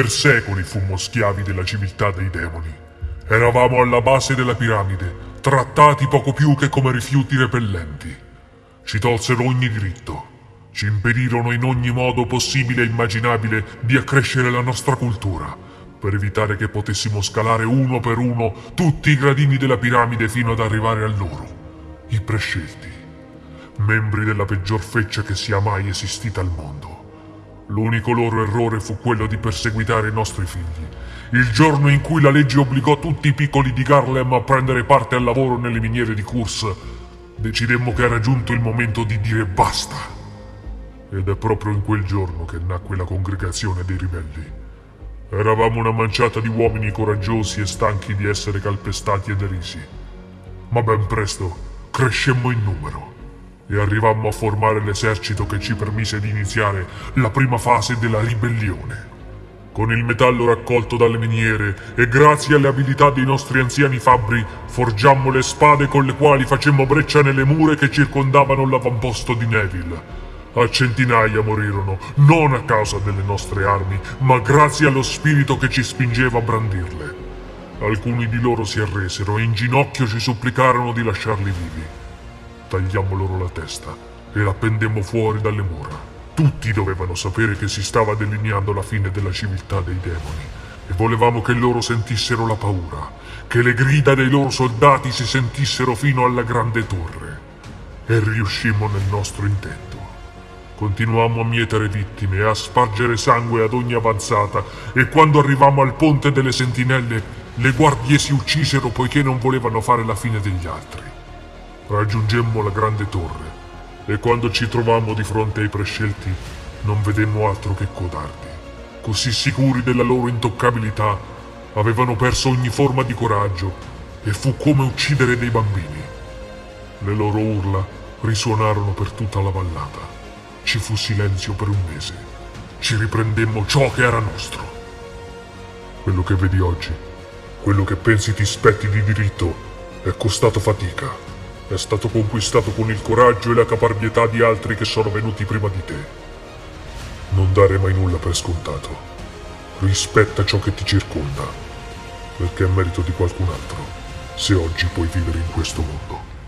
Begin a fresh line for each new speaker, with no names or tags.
Per secoli fummo schiavi della civiltà dei demoni. Eravamo alla base della piramide, trattati poco più che come rifiuti repellenti. Ci tolsero ogni diritto. Ci impedirono in ogni modo possibile e immaginabile di accrescere la nostra cultura, per evitare che potessimo scalare uno per uno tutti i gradini della piramide fino ad arrivare a loro, i prescelti, membri della peggior feccia che sia mai esistita al mondo. L'unico loro errore fu quello di perseguitare i nostri figli. Il giorno in cui la legge obbligò tutti i piccoli di Garlem a prendere parte al lavoro nelle miniere di Kurs, decidemmo che era giunto il momento di dire basta. Ed è proprio in quel giorno che nacque la congregazione dei ribelli. Eravamo una manciata di uomini coraggiosi e stanchi di essere calpestati e derisi. Ma ben presto crescemmo in numero e arrivammo a formare l'esercito che ci permise di iniziare la prima fase della ribellione. Con il metallo raccolto dalle miniere e grazie alle abilità dei nostri anziani fabbri, forgiammo le spade con le quali facemmo breccia nelle mura che circondavano l'avamposto di Neville. A centinaia morirono, non a causa delle nostre armi, ma grazie allo spirito che ci spingeva a brandirle. Alcuni di loro si arresero e in ginocchio ci supplicarono di lasciarli vivi. Tagliammo loro la testa e la pendemmo fuori dalle mura. Tutti dovevano sapere che si stava delineando la fine della civiltà dei demoni e volevamo che loro sentissero la paura, che le grida dei loro soldati si sentissero fino alla grande torre. E riuscimmo nel nostro intento. Continuammo a mietere vittime e a spargere sangue ad ogni avanzata e quando arrivammo al ponte delle sentinelle le guardie si uccisero poiché non volevano fare la fine degli altri. Raggiungemmo la grande torre e quando ci trovammo di fronte ai prescelti non vedemmo altro che codardi. Così sicuri della loro intoccabilità, avevano perso ogni forma di coraggio e fu come uccidere dei bambini. Le loro urla risuonarono per tutta la vallata. Ci fu silenzio per un mese. Ci riprendemmo ciò che era nostro. Quello che vedi oggi, quello che pensi ti spetti di diritto, è costato fatica. È stato conquistato con il coraggio e la caparbietà di altri che sono venuti prima di te. Non dare mai nulla per scontato. Rispetta ciò che ti circonda, perché è merito di qualcun altro, se oggi puoi vivere in questo mondo.